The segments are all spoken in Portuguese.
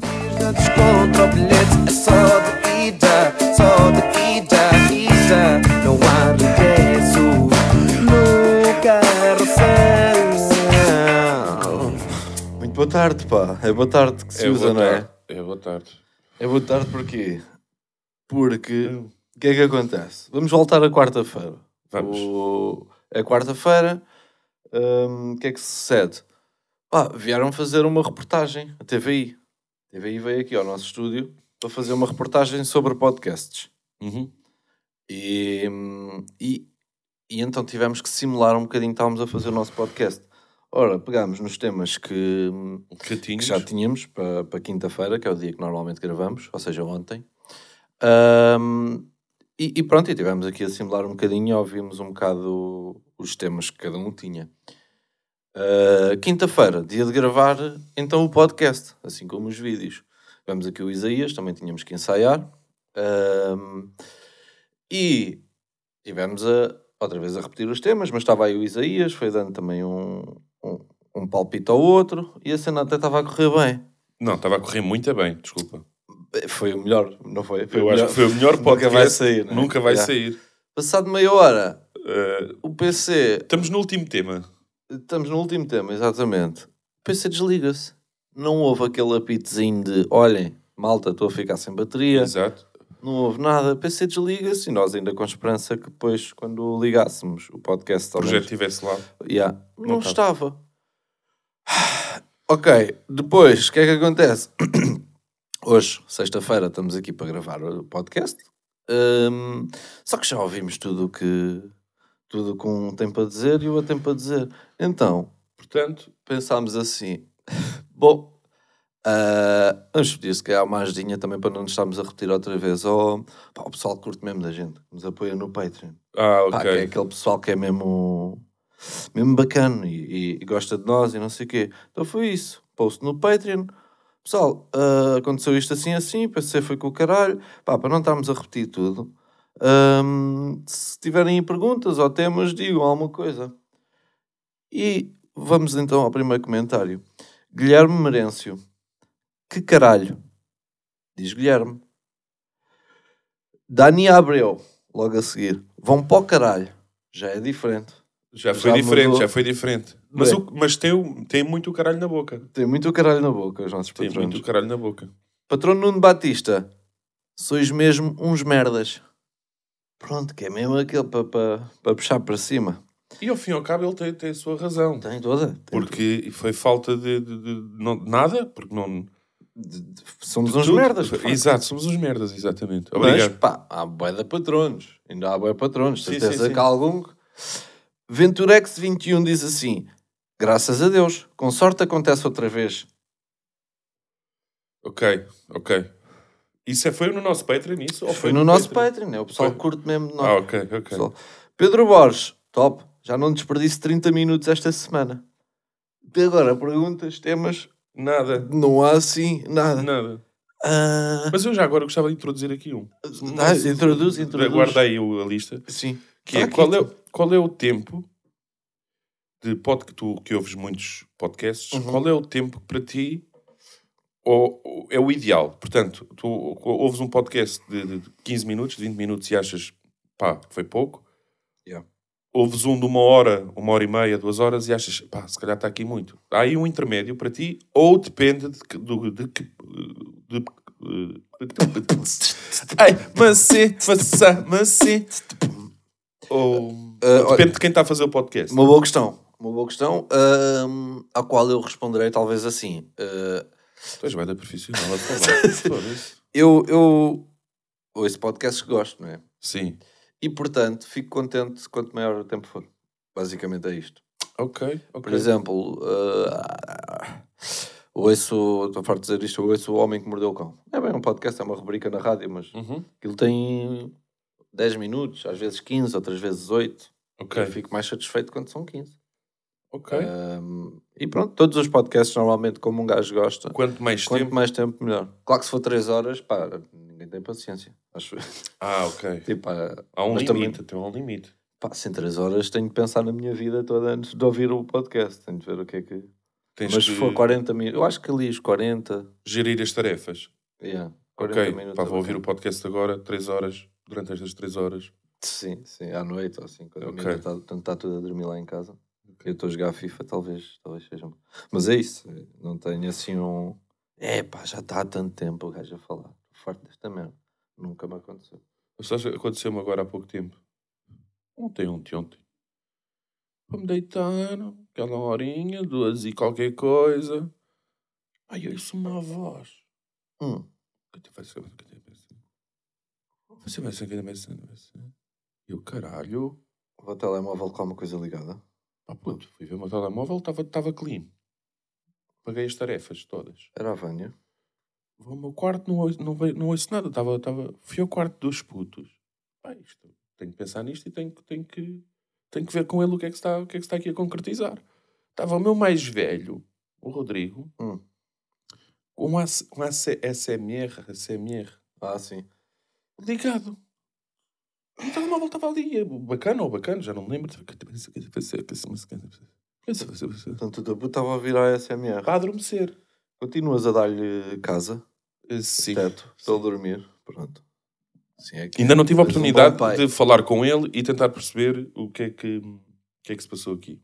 Descontra o bilhete, é só de ida, só de ida, ida. Não há regresso no carrossel. Muito boa tarde, pá. É boa tarde que se É usa, não é? É boa tarde. É boa tarde porquê? Porque o que é que acontece? Vamos voltar à quarta-feira. Vamos. O- É quarta-feira. hum, O que é que se sucede? Pá, vieram fazer uma reportagem, a TVI. A TVI veio aqui ao nosso estúdio para fazer uma reportagem sobre podcasts. Uhum. E, e, e então tivemos que simular um bocadinho estávamos a fazer o nosso podcast. Ora, pegámos nos temas que, Que que já tínhamos para, para quinta-feira, que é o dia que normalmente gravamos, ou seja, ontem. Ahm, e, e pronto, e tivemos aqui a simular um bocadinho ouvimos um bocado os temas que cada um tinha. Ah, quinta-feira, dia de gravar então o podcast, assim como os vídeos. Tivemos aqui o Isaías, também tínhamos que ensaiar. Ahm, e tivemos a, outra vez a repetir os temas, mas estava aí o Isaías, foi dando também um, um, um palpite ao outro e a cena até estava a correr bem. Não, estava a correr muito bem, desculpa. Foi o melhor, não foi? foi Eu acho que foi o melhor podcast. Nunca vai sair, né? Nunca vai sair. Passado meia hora, Uh, o PC. estamos no último tema. Estamos no último tema, exatamente. O PC desliga-se. Não houve aquele apitozinho de olhem, malta, estou a ficar sem bateria. Exato. Não houve nada. O PC desliga-se e nós ainda com esperança que depois, quando ligássemos o podcast, o projeto estivesse lá. Yeah. Não, Não estava. Ok, depois, o que é que acontece? Hoje, sexta-feira, estamos aqui para gravar o podcast. Hum, só que já ouvimos tudo o que tudo com um tem para dizer e o outro tem para dizer. Então, Portanto, pensámos assim: bom, ah, vamos pedir se calhar uma ajudinha também para não nos estarmos a repetir outra vez. Ou, pá, o pessoal que curte mesmo da gente, que nos apoia no Patreon. ah, Pá, que é ok. aquele pessoal que é mesmo, mesmo bacana e, e- gosta de nós e não sei o quê. Então foi isso. Post no Patreon. Pessoal, ah, aconteceu isto assim assim, pensei foi com o caralho. Pá, para não estarmos a repetir tudo, ahm, se tiverem perguntas ou temas, digam alguma coisa. E vamos então ao primeiro comentário. Guilherme Merêncio. Que caralho? Diz Guilherme. Dani Abreu, logo a seguir. Vão para o caralho. Já é diferente. Já foi Já diferente, mudou. já foi diferente. Mas, Bem. o- mas tem, o- tem muito o caralho na boca. Tem muito caralho na boca, os nossos Tem patrões. muito o caralho na boca. Patrão Nuno Batista. Sois mesmo uns merdas. Pronto, que é mesmo aquele para pa, pa puxar para cima. E ao fim e ao cabo ele tem, tem a sua razão. Tem toda. Tem Porque foi falta de, de- de- não- nada, porque não. de- de- somos uns tudo. merdas. de. Exato, somos uns merdas, exatamente. Mas, Obrigado. pá, há bué de patronos. Ainda há de patronos. Sim, Certeza sim, sim. que há algum... que- Venturex21 diz assim... Graças a Deus. Com sorte acontece outra vez. Ok, ok. Isso é, foi no nosso Patreon, isso? Ou Foi no nosso Patreon? Patreon. É o pessoal Foi. curte mesmo nós. Ah, ok, ok. Pessoal. Pedro Borges. Top. Já não desperdice 30 minutos esta semana. E agora, perguntas, temas... Nada, Não há assim nada. nada. Ah, Mas eu já agora gostava de introduzir aqui um. ah, introduz, introduz. Guarda aí a lista. Sim. Que é, Tá qual, é, então. qual é o tempo de pod, que tu que ouves muitos podcasts, Uhum. qual é o tempo que para ti ou, é o ideal? Portanto, tu ouves um podcast de, de 15 minutos, 20 minutos e achas, pá, foi pouco. Yeah. Ouves um de uma hora, uma hora e meia, duas horas e achas, pá, se calhar está aqui muito. Há aí um intermédio para ti ou depende de que... de que- de- de- Ai, faça, mas sim. Ou... Ah, olha, Depende de quem está a fazer o podcast. Uma boa questão. Uma boa questão, ahm, à qual eu responderei talvez assim. Ah, Tu és da profissional a falar. Eu, eu ouço podcasts que gosto, não é? Sim. E portanto, fico contente quanto maior o tempo for. Basicamente é isto. Ok, ok. Por exemplo, ah, ouço, estou farto de dizer isto, ouço O Homem que Mordeu o Cão. É bem um podcast, é uma rubrica na rádio, mas Uhum. aquilo tem 10 minutos, às vezes 15, outras vezes 8. Ok, Eu fico mais satisfeito quando são 15. Ok. Ahm, e pronto, todos os podcasts, normalmente, como um gajo gosta, Quanto mais quanto tempo... mais tempo, melhor. Claro que se for 3 horas, pá, ninguém tem paciência. Acho Ah, ok. tipo, pá, Há um limite, tem um limite. pá, se em 3 horas tenho que pensar na minha vida toda antes de ouvir o podcast. Tenho de ver o que é que. Tens Mas que se for 40 minutos, eu acho que ali os 40. gerir as tarefas. Yeah, 40 Ok, minutos. pá, vou é ouvir o podcast agora, 3 horas, durante estas 3 horas. Sim, sim, à noite ou assim, quando a Ok. minha está, está tudo a dormir lá em casa. Eu estou a jogar FIFA, talvez, talvez seja. Mas é isso, é, não tenho assim um. É pá, já está há tanto tempo o gajo a falar. Farto desta merda. Nunca me aconteceu. Aconteceu-me agora há pouco tempo. Ontem, ontem, ontem. Vou-me deitar, aquela horinha, duas e qualquer coisa. Ai, eu ouço uma voz. Hum, Você vai ser vai ser, vai ser. E eu, caralho. o telemóvel com alguma coisa ligada. Pá, puto, fui ver o meu telemóvel, estava estava clean. Paguei as tarefas todas. Era a Vânia. Vou ao meu quarto, não ouço, não, não ouço nada. Tava, tava... Fui ao quarto dos putos. Pá, isto, tenho que pensar nisto e tenho, que- tenho, que, tenho que ver com ele o que, é que está, o que é que está aqui a concretizar. Estava o meu mais velho, o Rodrigo, Hum. com um, um SMR, SMR Ah, sim. ligado. E o telemóvel estava ali, bacana ou bacana, já não me lembro. Portanto, o tabu estava a vir à SMR. Para adormecer. Continuas a dar-lhe casa, Sim. teto, para ele dormir. Pronto. Sim, é Ainda não tive a um oportunidade pai. de falar com ele e tentar perceber o que é que, o que, é que se passou aqui.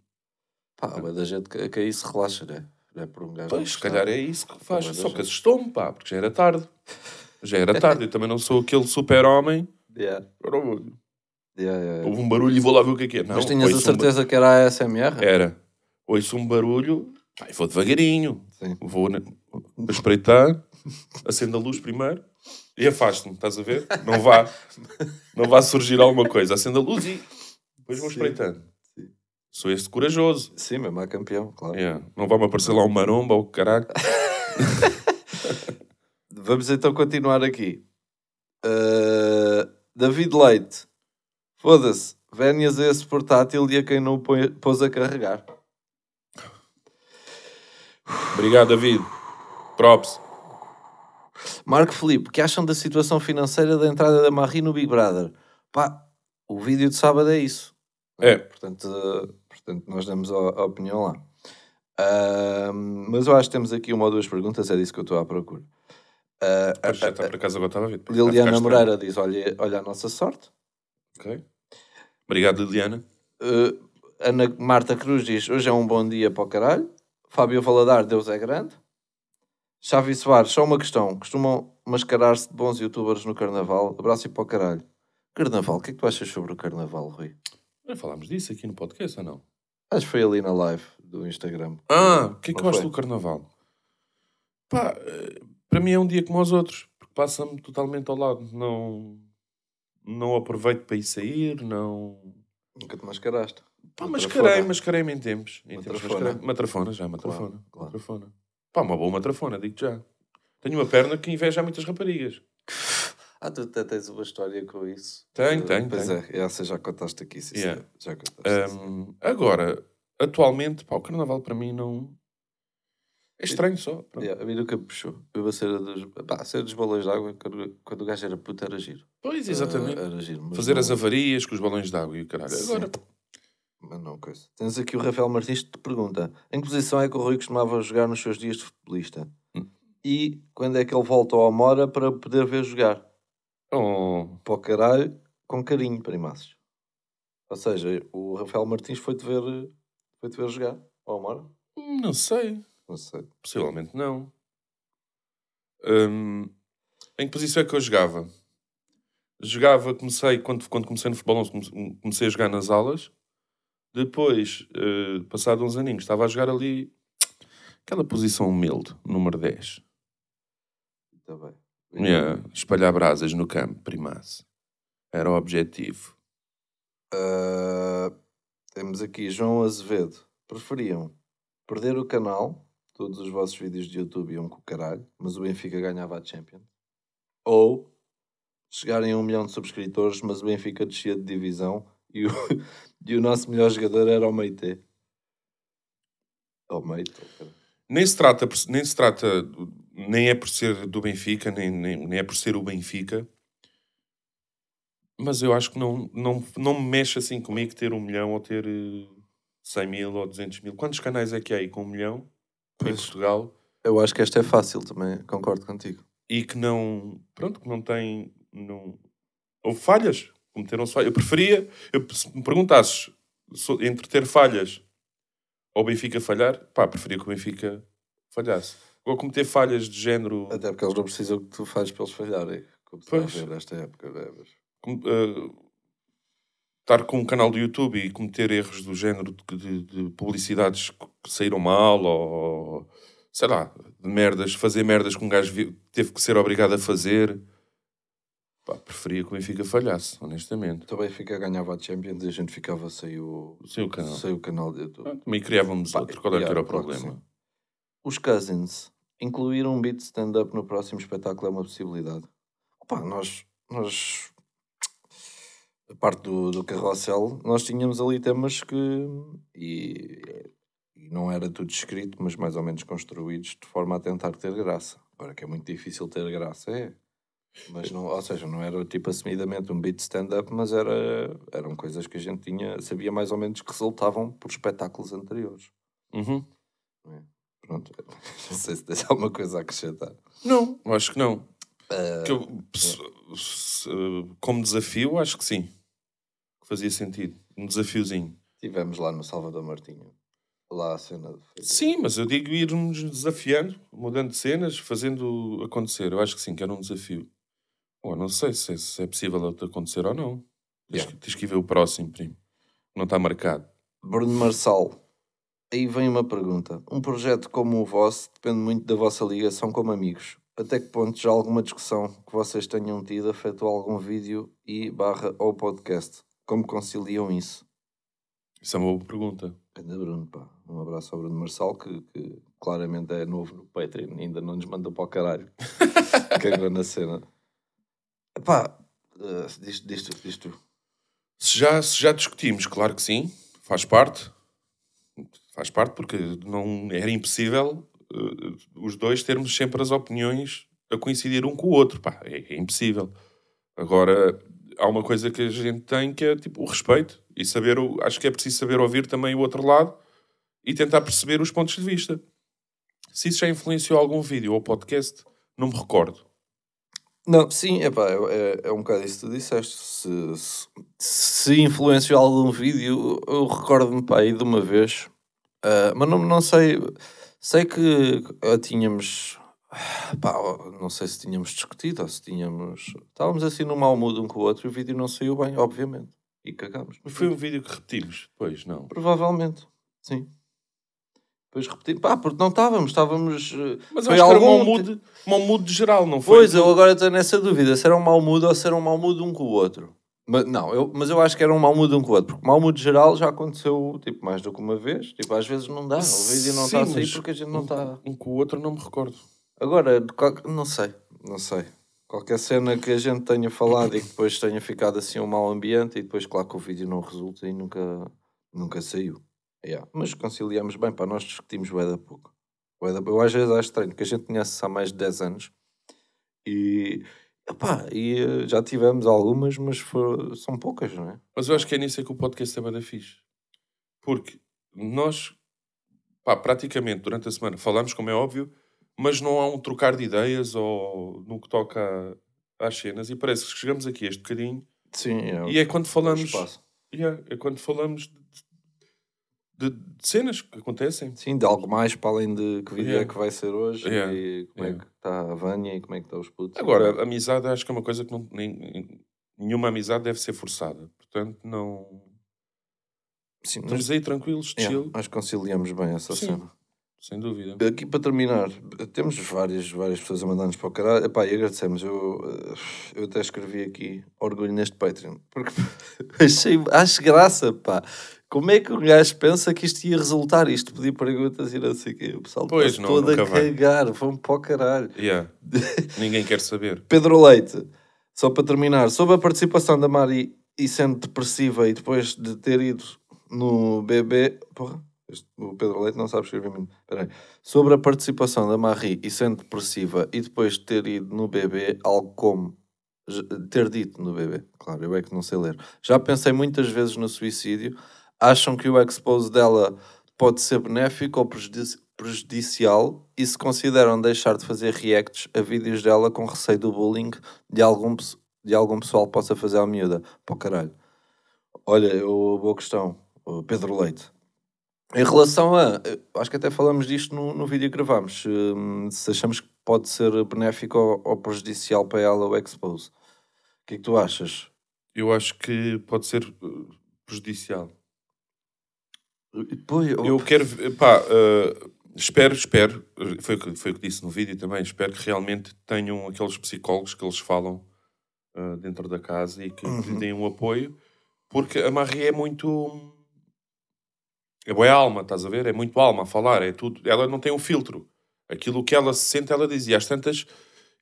Pá, mas da gente que, que aí se relaxa, né? É por um gajo. Pois, não se calhar é isso que faz. Só que assustou-me, pá, porque já era tarde. Já era tarde. Eu também não sou aquele super-homem. Yeah. Agora vou- Yeah, yeah, yeah. Houve um barulho e vou lá ver o que é que é. Não, Mas tinhas a ouço um certeza que era a SMR? Era. Ouço um barulho, e vou devagarinho. Sim. Vou na- espreitar, acendo a luz primeiro e afasto-me, estás a ver? Não vá, não vá surgir alguma coisa. Acendo a luz e depois vou Sim. espreitando. Sim. Sou este corajoso. Sim, mesmo a campeão, claro. Yeah. Não vai-me aparecer lá um maromba ou caralho. Vamos então continuar aqui. Uh, David Leite. Foda-se. Vénias a esse portátil e a quem não o pôs a carregar. Obrigado, David. Props. Marco Felipe, que acham da situação financeira da entrada da Marie no Big Brother? Pá, o vídeo de sábado é isso. É. Portanto, uh, portanto nós damos a, opinião lá. Ahm, mas eu acho que temos aqui uma ou duas perguntas, é disso que eu estou à procura. Pois, já está por acaso agora estava a ver. Liliana. Moreira diz: olha, olha a nossa sorte. Ok. Obrigado, Liliana. Uh, Ana Marta Cruz diz: Hoje é um bom dia para o caralho. Fábio Valadar, Deus é grande. Xavi Soares, só uma questão: costumam mascarar-se de bons youtubers no carnaval? Abraço e para o caralho. Carnaval, o que é que tu achas sobre o carnaval, Rui? Já falámos disso aqui no podcast ou não? Acho que foi ali na live do Instagram. Ah, o que é que eu acho do carnaval? Pá, para mim é um dia como os outros, porque passa-me totalmente ao lado. Não, não aproveito para ir sair, não. Nunca te mascaraste. Pá, mascarei, mascarei-me em tempos. Em tempos Matrafona. mascarei. Matrafona, já, matrafona. Claro, claro. matrafona. Pá, uma boa matrafona, digo já. Tenho uma perna que inveja a muitas raparigas. Ah, tu até tens uma história com isso. Tenho, Uh, tenho, Pois tenho. é, essa já contaste aqui, sim, Yeah. Já contaste. Hum, agora, atualmente, pá, o carnaval para mim não. É estranho só. Yeah, a mim nunca me puxou. Eu a cera dos, pá, a cera dos balões de água, quando, quando o gajo era puto, era giro. Pois, exatamente. Ah, era giro. Fazer não- as avarias com os balões de água e o caralho. Sim. Agora, Mas não, coisa. Tens aqui o Rafael Martins que te pergunta: em que posição é que o Rui costumava jogar nos seus dias de futebolista? Hum. E quando é que ele volta ao Amora para poder ver jogar? oh, Para o caralho, com carinho, primaços. Ou seja, o Rafael Martins foi-te ver, foi ver jogar ao Amora? não sei. Não sei. Possivelmente não. Hum, em que posição é que eu jogava? Jogava, comecei, quando, quando comecei no futebol, comecei- a jogar nas alas. Depois, eh, passado uns aninhos, estava a jogar ali aquela posição humilde, número 10. Está bem. Yeah, espalhar brasas no campo, primaço. Era o objetivo. Ah, temos aqui João Azevedo. Preferiam perder o canal, todos os vossos vídeos de YouTube iam com o caralho, mas o Benfica ganhava a Champions? Ou chegarem a um milhão de subscritores, mas o Benfica descia de divisão e o, e o nosso melhor jogador era o Meite? O Meite. Nem se trata, nem se trata, nem é por ser do Benfica, nem, nem, nem é por ser o Benfica. Mas eu acho que não, não, não me mexe assim comigo ter um milhão ou ter eh, 100 mil ou 200 mil. Quantos canais é que há aí com um milhão? Em Portugal Eu acho que esta é fácil também, concordo contigo. e que não. Pronto, que não tem. Não, houve falhas. Cometeram-se falhas. Eu preferia. Eu, se me perguntasses entre ter falhas ou o Benfica falhar, pá, preferia que o Benfica falhasse. Ou cometer falhas de género. Até porque eles não precisam que tu fazes para eles falharem. Como se Pois. a ver nesta época, não é? Mas- eh, estar com um canal do YouTube e cometer erros do género de, de- de publicidades que saíram mal ou sei lá, de merdas, fazer merdas que um gajo teve que ser obrigado a fazer. Pá, preferia que o Benfica falhasse, honestamente. Então o Benfica ganhava a Champions e a gente ficava sem o, Sem o canal. sem o canal de YouTube. Ah, Também criávamos Pá, outro. Qual é que era o claro problema? Os Cousins incluir um beat stand-up no próximo espetáculo é uma possibilidade. Opa, nós, nós a parte do, do carrossel, nós tínhamos ali temas que e, e não era tudo escrito, mas mais ou menos construídos de forma a tentar ter graça. Agora que é muito difícil ter graça, é. Mas não, ou seja, não era tipo assumidamente um beat stand-up, mas era, eram coisas que a gente tinha, sabia mais ou menos que resultavam por espetáculos anteriores. Uhum. Pronto, não sei se tens alguma coisa a acrescentar. Não, acho que não. Ah, Que eu, se- como desafio, acho que sim. Que fazia sentido. Um desafiozinho. Tivemos lá no Salvador Martinho, lá a cena de Sim, mas eu digo irmos desafiando, mudando de cenas, fazendo acontecer. Eu acho que sim, que era um desafio. Pô, não sei se é, se é possível acontecer ou não. Tens, Yeah. que, tens que ver o próximo, primo. Não está marcado. Bruno Marçal. Aí vem uma pergunta. Um projeto como o vosso depende muito da vossa ligação como amigos. Até que ponto já alguma discussão que vocês tenham tido afetou algum vídeo e barra ou podcast? Como conciliam isso? Isso é uma boa pergunta. Bruno, pá. Um abraço ao Bruno Marçal, que, que claramente é novo no Patreon, ainda não nos mandou para o caralho. Cagou na cena. Pá, uh, diz, diz tu, diz tu. Se já, se já discutimos, claro que sim, faz parte. Faz parte porque não era impossível eh, os dois termos sempre as opiniões a coincidir um com o outro. Pá, é, é impossível. Agora, há uma coisa que a gente tem que é tipo o respeito e saber, o, acho que é preciso saber ouvir também o outro lado e tentar perceber os pontos de vista. Se isso já influenciou algum vídeo ou podcast, não me recordo. Não, sim, epá, é, é, é um bocado isso que tu disseste. Se, se, se influenciou algum vídeo, eu recordo-me aí de uma vez, ah, mas não, não sei. Sei que ah, tínhamos. Pá, não sei se tínhamos discutido ou se tínhamos. Estávamos assim num mau mood um com o outro e o vídeo não saiu bem, obviamente. E cagámos. Mas foi um vídeo que repetimos depois, não. Provavelmente, sim. Depois repetimos. Pá, porque não estávamos, estávamos. eh, Mas foi acho que era um mau algum mood, mau mood geral, não foi? Pois, eu agora estou nessa dúvida se era um mau mood ou se era um mau mood um com o outro. Mas, não, eu, mas eu acho que era um mau mood um com o outro, porque mau mood geral já aconteceu tipo, mais do que uma vez. Tipo, às vezes não dá, o vídeo não está a sair porque a gente não está. Um com o outro não me recordo. Agora, não sei, não sei. Qualquer cena que a gente tenha falado e que depois tenha ficado assim um mau ambiente e depois, claro, que o vídeo não resulta e nunca, nunca saiu. Yeah. Mas conciliamos bem, para nós discutimos bué da pouco. Bué da- Eu às vezes acho estranho, porque a gente conhece há mais de 10 anos e, epá, e eh, já tivemos algumas, mas são poucas, não é? Mas eu acho que é nisso é que o podcast é bada fixe. Porque nós, pá, praticamente durante a semana falamos, como é óbvio, mas não há um trocar de ideias ou no que toca às cenas e parece que chegamos aqui este bocadinho Sim, é, e é quando falamos. Yeah, é quando falamos de, de- de cenas que acontecem. Sim, de algo mais para além de que vídeo Yeah. é que vai ser hoje Yeah. e como é Yeah. que está a Vânia e como é que está os putos. Agora, amizade acho que é uma coisa que não, nem- nenhuma amizade deve ser forçada. Portanto, não. Sim, mas Estamos aí tranquilos, chill, acho que conciliamos bem essa Sim. cena. Sem dúvida. Aqui para terminar, temos várias, várias pessoas a mandar-nos para o caralho. Epá, e agradecemos. Eu, eu até escrevi aqui orgulho neste Patreon. Porque achei, acho graça, pá. Como é que o gajo pensa que isto ia resultar? Isto pedir perguntas e não sei o quê. O pessoal Pois, não, todo a cagar. Vão para o caralho. Yeah. Ninguém quer saber. Pedro Leite, só para terminar, sobre a participação da Mari e sendo depressiva e depois de ter ido no BB. Porra, o Pedro Leite não sabe escrever muito. Espera aí. Sobre a participação da Marie e sendo depressiva e depois de ter ido no BB, algo como. Ter dito no BB, claro, eu é que não sei ler. Já pensei muitas vezes no suicídio. Acham que o expose dela pode ser benéfico ou, prejudici- prejudicial e se consideram deixar de fazer reacts a vídeos dela com receio do bullying de algum, de algum pessoal possa fazer à miúda. Pô, caralho. Olha, boa questão, Pedro Leite. Em relação a. eh, Acho que até falamos disto no, no vídeo que gravámos. Se, se achamos que pode ser benéfico ou, ou prejudicial para ela o expose. O que é que tu achas? Eu acho que pode ser uh, prejudicial. Pô, eu- Eu quero, pá, uh, espero, espero, foi o, que, foi o que disse no vídeo também, espero que realmente tenham aqueles psicólogos que eles falam uh, dentro da casa e que lhe deem um apoio, porque a Marie é muito. É boa alma, estás a ver? É muito alma a falar, é tudo. Ela não tem um filtro. Aquilo que ela se sente, ela diz. E às tantas,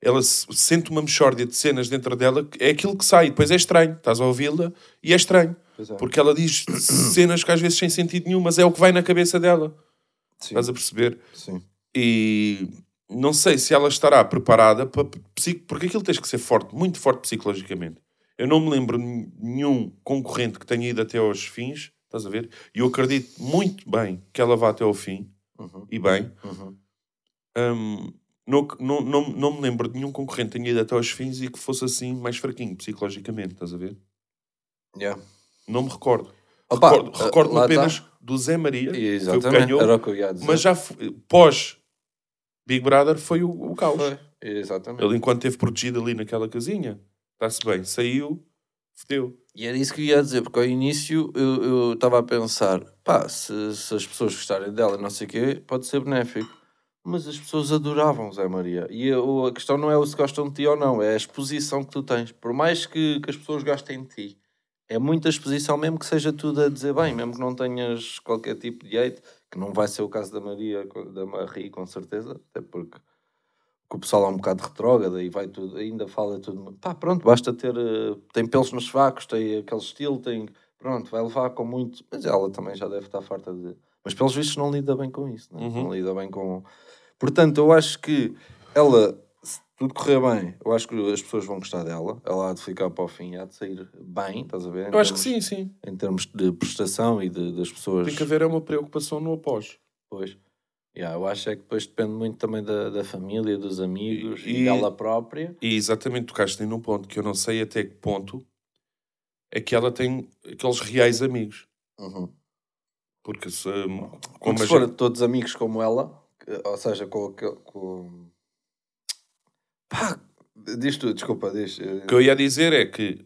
ela se- sente uma mexórdia de cenas dentro dela, é aquilo que sai. Depois é estranho. Estás a ouvi-la e é estranho. É. Porque ela diz cenas que às vezes sem sentido nenhum, mas é o que vai na cabeça dela. Sim, Estás a perceber? sim. E não sei se ela estará preparada para. Porque aquilo tens que ser forte, muito forte psicologicamente. Eu não me lembro de nenhum concorrente que tenha ido até aos fins, estás a ver? E eu acredito muito bem que ela vá até ao fim, Uhum, e bem. uhum. Hum, não, não, não, não me lembro de nenhum concorrente que tenha ido até aos fins e que fosse assim mais fraquinho psicologicamente, estás a ver? Yeah. Não me recordo. Opa, recordo ah, recordo-me lá apenas tá. do Zé Maria, que ganhou, que dizer. mas já foi- pós Big Brother foi o, o caos. Foi, exatamente. Ele, enquanto esteve protegido ali naquela casinha, está-se bem, saiu, E era isso que ia dizer, porque ao início eu estava a pensar, pá, se, se as pessoas gostarem dela, não sei o quê, pode ser benéfico. Mas as pessoas adoravam Zé Maria. E a, a questão não é o se gostam de ti ou não, é a exposição que tu tens. Por mais que, que as pessoas gostem de ti, é muita exposição, mesmo que seja tudo a dizer bem, mesmo que não tenhas qualquer tipo de hate, que não vai ser o caso da Maria, da Marie, com certeza, até porque que o pessoal é um bocado retrógrado e vai tudo, ainda fala tudo. Pá, pronto, basta ter. eh, tem pelos nos facos, tem aquele estilo, tem. Pronto, vai levar com muito. Mas ela também já deve estar farta de. Mas pelos vistos não lida bem com isso, né? Uhum. não lida bem com. Portanto, eu acho que ela, se tudo correr bem, eu acho que as pessoas vão gostar dela. Ela há de ficar para o fim, há de sair bem, estás a ver? Em Eu acho que termos- sim, sim. Em termos de prestação e de, das pessoas. Tem que haver uma preocupação no após. Pois. Yeah, eu acho é que depois depende muito também da, da família, dos amigos e, E- dela própria. E exatamente tocaste aí num ponto que eu não sei até que ponto é que ela tem aqueles reais amigos. Uhum. Porque se, Como como se gente- todos amigos como ela, ou seja, com aquele. Com... Pá, diz tu, desculpa, diz. eh, O que eu ia dizer é que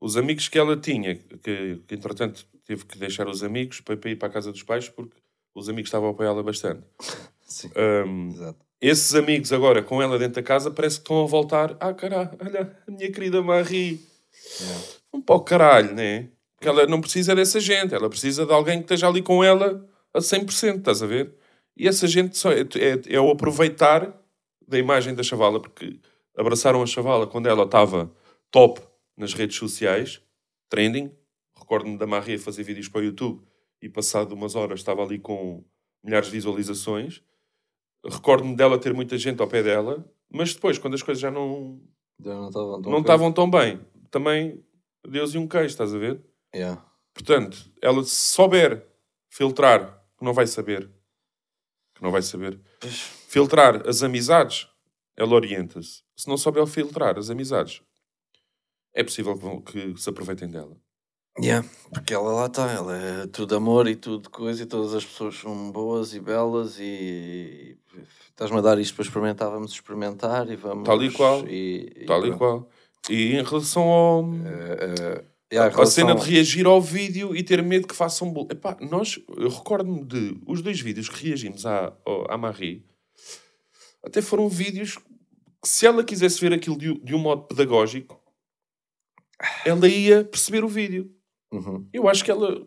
os amigos que ela tinha, que, que entretanto teve que deixar os amigos para, para ir para a casa dos pais porque os amigos estavam a apoiá-la bastante. Sim, Hum, exato. esses amigos agora com ela dentro da casa parece que estão a voltar. Ah, caralho, olha, a minha querida Marie. Yeah. Um pau caralho, né? Porque ela não precisa dessa gente, ela precisa de alguém que esteja ali com ela a 100%, estás a ver? E essa gente só é, é, é o aproveitar da imagem da chavala, porque abraçaram a chavala quando ela estava top nas redes sociais, trending. Recordo-me da Marie a fazer vídeos para o YouTube e passado umas horas estava ali com milhares de visualizações. Recordo-me dela ter muita gente ao pé dela, mas depois, quando as coisas já não Já não estavam tão não coisa. estavam tão bem, também Deus e um queijo, estás a ver? Yeah. Portanto, ela se souber filtrar, que não vai saber, que não vai saber, filtrar as amizades, ela orienta-se. Se não souber filtrar as amizades, é possível que, vão- que se aproveitem dela. Yeah, porque ela lá está, ela é tudo amor e tudo coisa e todas as pessoas são boas e belas e, estás-me a dar isto para experimentar, vamos experimentar e vamos... Tal e qual. E, e Tal e pronto. qual. E em relação ao... Eh, eh, yeah, a cena de relação- reagir ao vídeo e ter medo que façam bull. Epá, nós, eu recordo-me de os dois vídeos que reagimos à, à Marie, até foram vídeos que se ela quisesse ver aquilo de, de um modo pedagógico, ela ia perceber o vídeo. Uhum. Eu acho que ela,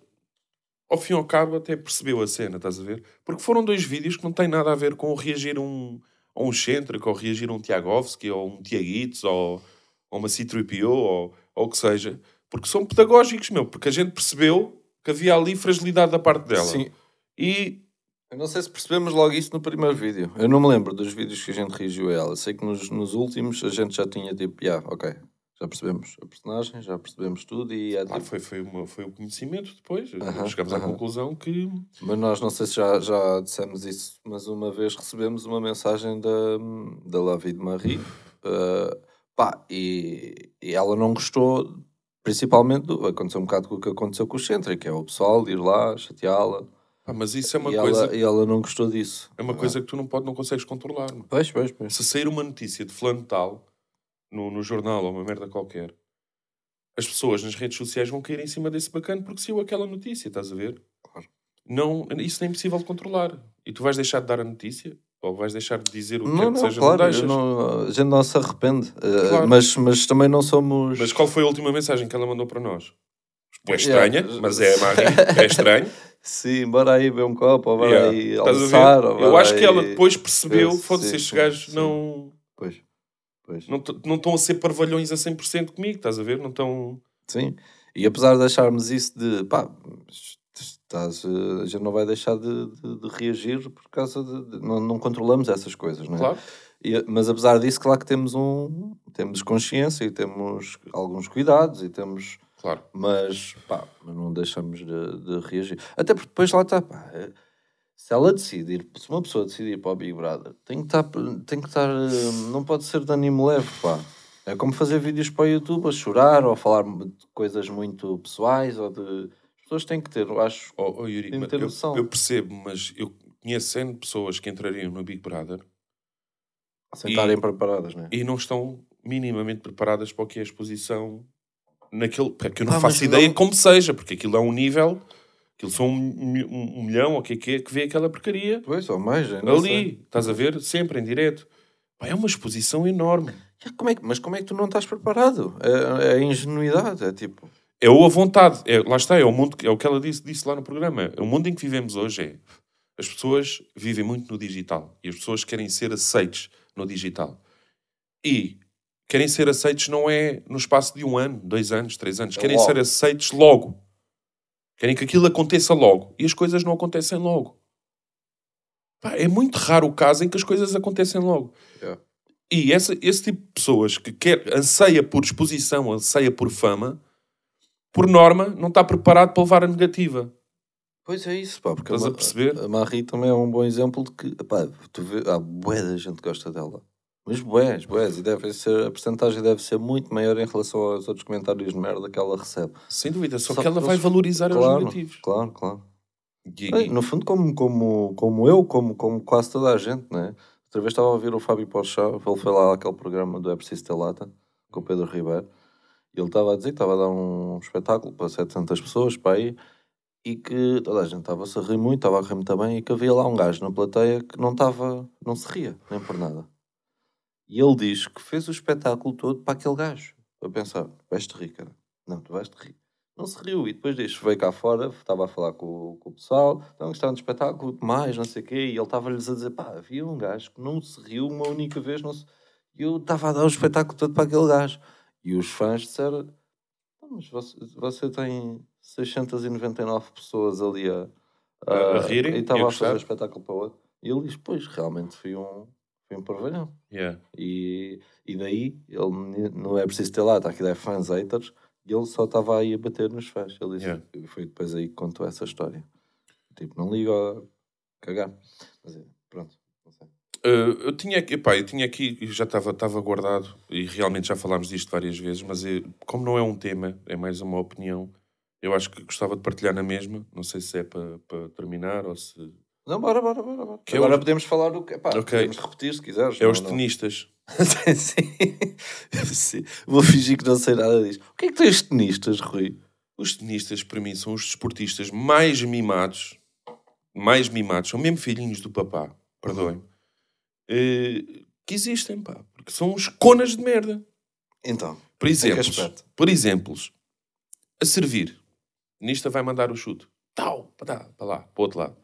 ao fim e ao cabo, até percebeu a cena, estás a ver? Porque foram dois vídeos que não têm nada a ver com reagir a um, a um Centric, ou reagir a um Tiagovski, ou um Tiaguitos, ou, ou uma C-3PO, ou, ou o que seja. Porque são pedagógicos, meu. Porque a gente percebeu que havia ali fragilidade da parte dela. Sim, E eu não sei se percebemos logo isso no primeiro vídeo. Eu não me lembro dos vídeos que a gente reagiu a ela. Sei que nos, nos últimos a gente já tinha tipo, yeah, ok, Já percebemos a personagem, já percebemos tudo e é Claro, tipo- foi, foi, uma- foi o conhecimento depois. Aham, Chegámos à aham. conclusão que. Mas nós não sei se já, já dissemos isso, mas uma vez recebemos uma mensagem da, da Lavi de Marie, eh, pá, e, e ela não gostou, principalmente, do, aconteceu um bocado com o que aconteceu com o Centro, que é o pessoal ir lá, chateá-la, Pá, mas isso é uma e, coisa. ela, e ela não gostou disso. É uma coisa que tu não, pode, não consegues controlar. Pois, pois, pois. Se sair uma notícia de fulano tal no, no jornal ou uma merda qualquer, as pessoas nas redes sociais vão cair em cima desse bacana porque saiu aquela notícia, estás a ver? Claro. Não, isso é impossível de controlar. E tu vais deixar de dar a notícia? Ou vais deixar de dizer o que Não, quer que não, seja? claro, não a gente não se arrepende, eh, Claro. mas, mas também não somos... Mas qual foi a última mensagem que ela mandou para nós? É Yeah. estranha, mas é, Marie, é estranho. Sim, bora aí beber um copo, ou bora Yeah. aí almoçar, Eu acho que ela aí- depois percebeu, foda-se, estes gajos não, Pois, pois. não estão a ser parvalhões a 100% comigo, estás a ver? Não estão... Sim, e apesar de acharmos isso de pá, estás, a gente não vai deixar de, de- de reagir por causa de. de- não, não controlamos essas coisas, não é? Claro. E, mas apesar disso, claro que temos um. temos consciência e temos alguns cuidados e temos. Claro. Mas pá, não deixamos de, reagir. Até porque depois lá está, pá. eh, Se ela decidir, se uma pessoa decidir para o Big Brother, tem que estar, tem que estar, eh, não pode ser de ânimo leve, pá. É como fazer vídeos para o YouTube a chorar ou a falar de coisas muito pessoais ou de. As pessoas têm que ter, eu acho. Oh, oh, Yuri, ter eu, noção. eu percebo, mas eu conheço pessoas que entrariam no Big Brother Sem estarem preparadas, não é? e não estão minimamente preparadas para o que é a exposição naquele. Porque eu não Pá, faço ideia não- como seja, porque aquilo é um nível. Aquilo são um, um- um milhão ou o que é que é que vê aquela porcaria Pois, ou mais, eu não sei. ali. Estás a ver? Sempre em direto. Pá, é uma exposição enorme. Como é que- mas como é que tu não estás preparado? É, é a ingenuidade, é tipo. É ou a vontade. É, lá está, é o mundo, é o que ela disse, disse lá no programa. O mundo em que vivemos hoje é. As pessoas vivem muito no digital e as pessoas querem ser aceites no digital. E querem ser aceites não é no espaço de um ano, dois anos, três anos. É Querem logo. ser aceites logo. Querem que aquilo aconteça logo. E as coisas não acontecem logo. Pá, é muito raro o caso em que as coisas acontecem logo. Yeah. E essa, esse tipo de pessoas que quer, anseia por exposição, anseia por fama, por norma, não está preparado para levar a negativa. Pois é isso, pá, porque Estás a Ma- perceber? A Marie também é um bom exemplo de que, pá, tu vê, há bué da gente que gosta dela. Mas bués, bués, e deve ser, a porcentagem deve ser muito maior em relação aos outros comentários de merda que ela recebe. Sem dúvida. Só, Só que ela vai valorizar os Claro, negativos. claro, claro. E- no fundo, como, como, como eu, como, como quase toda a gente, né? Outra vez estava a ouvir o Fábio Porchat, ele foi lá àquele programa do É Preciso Ter Lata, com o Pedro Ribeiro, e ele estava a dizer que estava a dar um espetáculo para 700 pessoas, para aí, e que toda a gente estava-se a rir muito, estava a rir muito bem, e que havia lá um gajo na plateia que não estava, não se ria, nem por nada. E ele diz que fez o espetáculo todo para aquele gajo. A pensar, vais-te rir, cara. Não, tu vais-te rir. Não se riu. E depois disso veio cá fora, estava a falar com, com o pessoal, estão gostaram do espetáculo, mais, não sei o quê, e ele estava-lhes a dizer, pá, havia um gajo que não se riu uma única vez, não se... e eu estava a dar o espetáculo todo para aquele gajo. E os fãs disseram, "Ah, mas você, você tem 699 pessoas ali a, A- a rirem e estava a, gostar." fazer o espetáculo para outro. E ele diz, pois, realmente fui um, um parvalhão. Yeah. E, e daí, ele não é preciso ter lá, está aqui é fãs haters, e ele só estava aí a bater nos fãs. Ele disse, Yeah. foi depois aí que contou essa história. Tipo, não liga a cagar. Mas é, pronto, não sei. Uh, eu tinha aqui, epá, eu tinha aqui, já estava guardado, e realmente já falámos disto várias vezes, mas é- como não é um tema, é mais uma opinião, eu acho que gostava de partilhar na mesma. Não sei se é para para terminar ou se. Não, bora, bora, bora. bora. Que é Agora os- podemos falar do que. Pá, Ok. podemos repetir se quiseres. É os não. tenistas. Sim. Sim. Vou fingir que não sei nada disso. O que é que tens tenistas, Rui? Os tenistas, para mim, são os desportistas mais mimados, mais mimados, são mesmo filhinhos do papá, perdoem-me, eh, que existem, pá, porque são uns conas de merda. Então, Por em que exemplo, aspecto? por exemplos, a servir. O tenista vai mandar o chute. Tal, para lá, para o outro lado.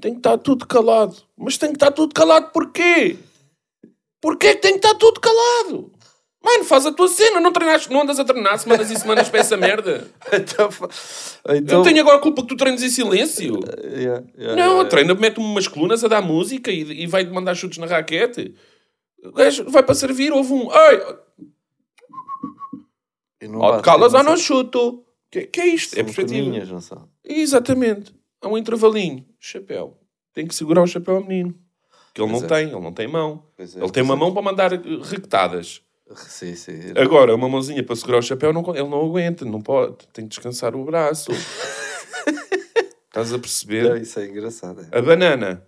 Tem que estar tudo calado. Mas tem que estar tudo calado porquê? Porquê que tem que estar tudo calado? Mano, faz a tua cena, não, treinaste, não andas a treinar semanas e semanas para essa merda. então, fa- Eu então tenho agora a culpa que tu treinas em silêncio. Yeah, yeah, Não, yeah. treina, mete-me umas colunas a dar música e, e vai mandar chutes na raquete. O gajo vai para servir, houve um. Ai! E não bate, calas ou não chuto. Que, que é isto? É São perspectiva. não são? Exatamente. Há um intervalinho. Chapéu. Tem que segurar o chapéu ao menino. Que ele Pois não é. tem. Ele não tem mão. Pois é, ele tem uma é. mão para mandar eh, requetadas. Sim, sim. Agora, uma mãozinha para segurar o chapéu, não, ele não aguenta. Não pode. Tem que descansar o braço. Estás a Não, perceber? isso é engraçado. É. A banana.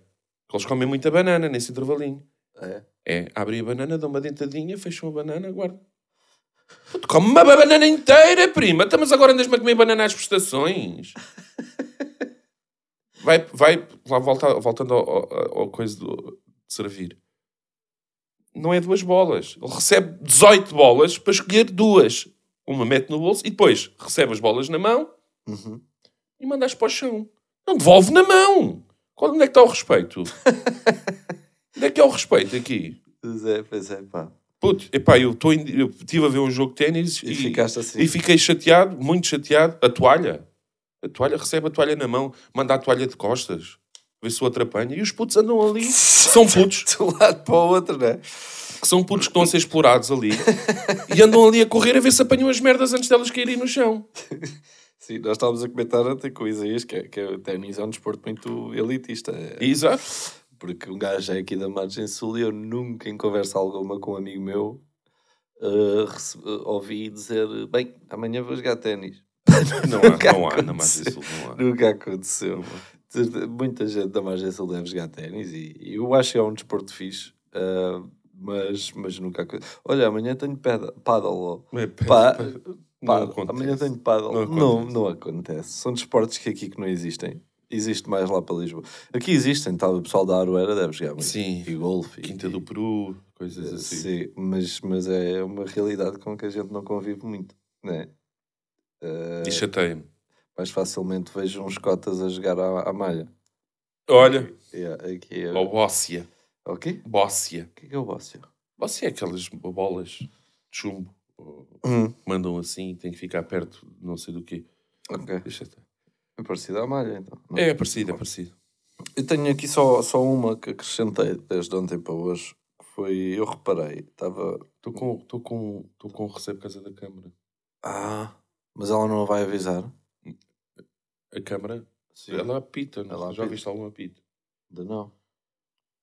Eles comem muita banana nesse intervalinho. É. É, abrem a banana, dão uma dentadinha, fecham a banana, guardam. Come uma banana inteira, prima. Mas agora andas-me a comer banana às prestações. Vai, vai lá volta, voltando ao, coisa do, de servir. Não é duas bolas. Ele recebe 18 bolas para escolher duas. Uma mete no bolso e depois recebe as bolas na mão Uhum. e manda-as para o chão. Não devolve na mão. Qual, onde é que está o respeito? onde é que é o respeito aqui? Pois é, pois é, pá. Puto, epá, eu estive a ver um jogo de ténis E, e, assim. e fiquei chateado, muito chateado. A toalha. A toalha, recebe a toalha na mão, manda a toalha de costas. Vê se o outro apanha. E os putos andam ali. São putos. De um lado para o outro, não é? Que são putos que estão a ser explorados ali. e andam ali a correr a ver se apanham as merdas antes delas caírem no chão. Sim, nós estávamos a comentar até com o Isaías que, é- que é o ténis é um desporto muito elitista. Exato. Porque um gajo é aqui da margem sul e eu nunca em conversa alguma com um amigo meu uh, ouvi dizer bem, amanhã vou jogar ténis. Não há, não há na margem sul. Não há. Nunca aconteceu. Muita gente da margem sul deve jogar ténis e, e eu acho que é um desporto fixe. uh, mas, mas nunca aconteceu. Olha, amanhã tenho peda- paddle. É, Não. Amanhã tenho paddle. Não Não, acontece. não, acontece. São desportos que aqui que não existem. Existe mais lá para Lisboa. Aqui existem, tá, o pessoal da Aroeira deve jogar muito. Sim. E golfe. Quinta e, do Peru, coisas assim. Sim, mas, mas é uma realidade com que a gente não convive muito, né? Uh, E chateia-me. mais facilmente vejo uns cotas a jogar à, à malha. Olha, Yeah, aqui é... o Bóssia. O quê? Bóssia. O que é que é o bócio? Bóssia é aquelas bolas de chumbo. Hum. Mandam assim, tem que ficar perto de não sei do quê. Ok. Deixa estar. É parecido à malha, então. Não. É parecido, é parecido. Eu tenho aqui só, só uma que acrescentei desde ontem para hoje. que Foi, eu reparei, estava... Estou com, estou com, estou com o recebo casa da Câmara. Ah, mas ela não vai avisar? A Câmara, Sim. ela apita. não? Ela Já apita. viste algum apito? Ainda não.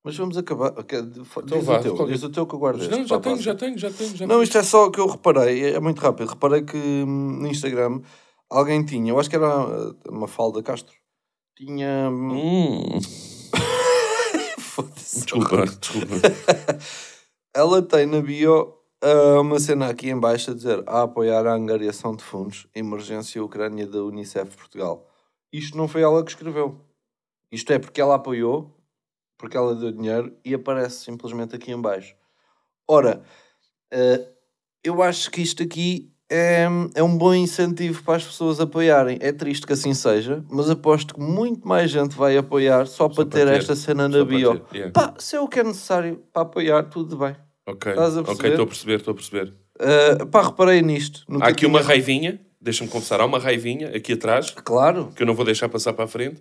Mas vamos acabar. Diz Então o vá, teu, qual- diz o teu que eu guardo este Não, já tenho, já tenho, já tenho. Já Não, isto é só o que eu reparei, é muito rápido. Reparei que hum, no Instagram alguém tinha, eu acho que era uh, uma falda Castro, tinha. hum, Hum, Foda-se. desculpa, desculpa. Ela tem na bio uh, uma cena aqui em baixo a dizer a apoiar a angariação de fundos, emergência Ucrânia da Unicef Portugal. Isto não foi ela que escreveu. Isto é porque ela apoiou, porque ela deu dinheiro e aparece simplesmente aqui em baixo. Ora, uh, eu acho que isto aqui é, é um bom incentivo para as pessoas apoiarem. É triste que assim seja, mas aposto que muito mais gente vai apoiar só, para, para ter, ter. esta cena Só na bio. ter, yeah. Pá, se é o que é necessário para apoiar, tudo bem. Ok, Estás a ok, perceber? estou a perceber, estou a perceber. Uh, pá, reparei nisto. Há aqui tinha- uma raivinha, deixa-me confessar, há uma raivinha aqui atrás, Claro, que eu não vou deixar passar para a frente,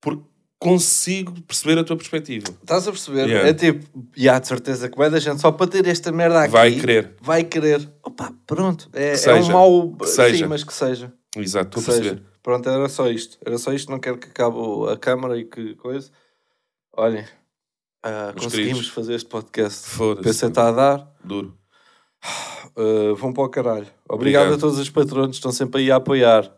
porque consigo perceber a tua perspectiva. estás a perceber? Yeah. É tipo, e há de certeza que vai da gente só para ter esta merda aqui. Vai querer. Vai querer. Opa, pronto. É, Que é um seja. mau. Que Sim, seja. mas que seja. Exato, estou a seja. perceber. Pronto, era só isto. Era só isto. Não quero que acabe a câmara e que coisa. Olhem, Meus conseguimos queridos. fazer este podcast. PC está a dar. Duro. Uh, vão para o caralho. Obrigado, Obrigado. a todos os patronos que estão sempre aí a apoiar.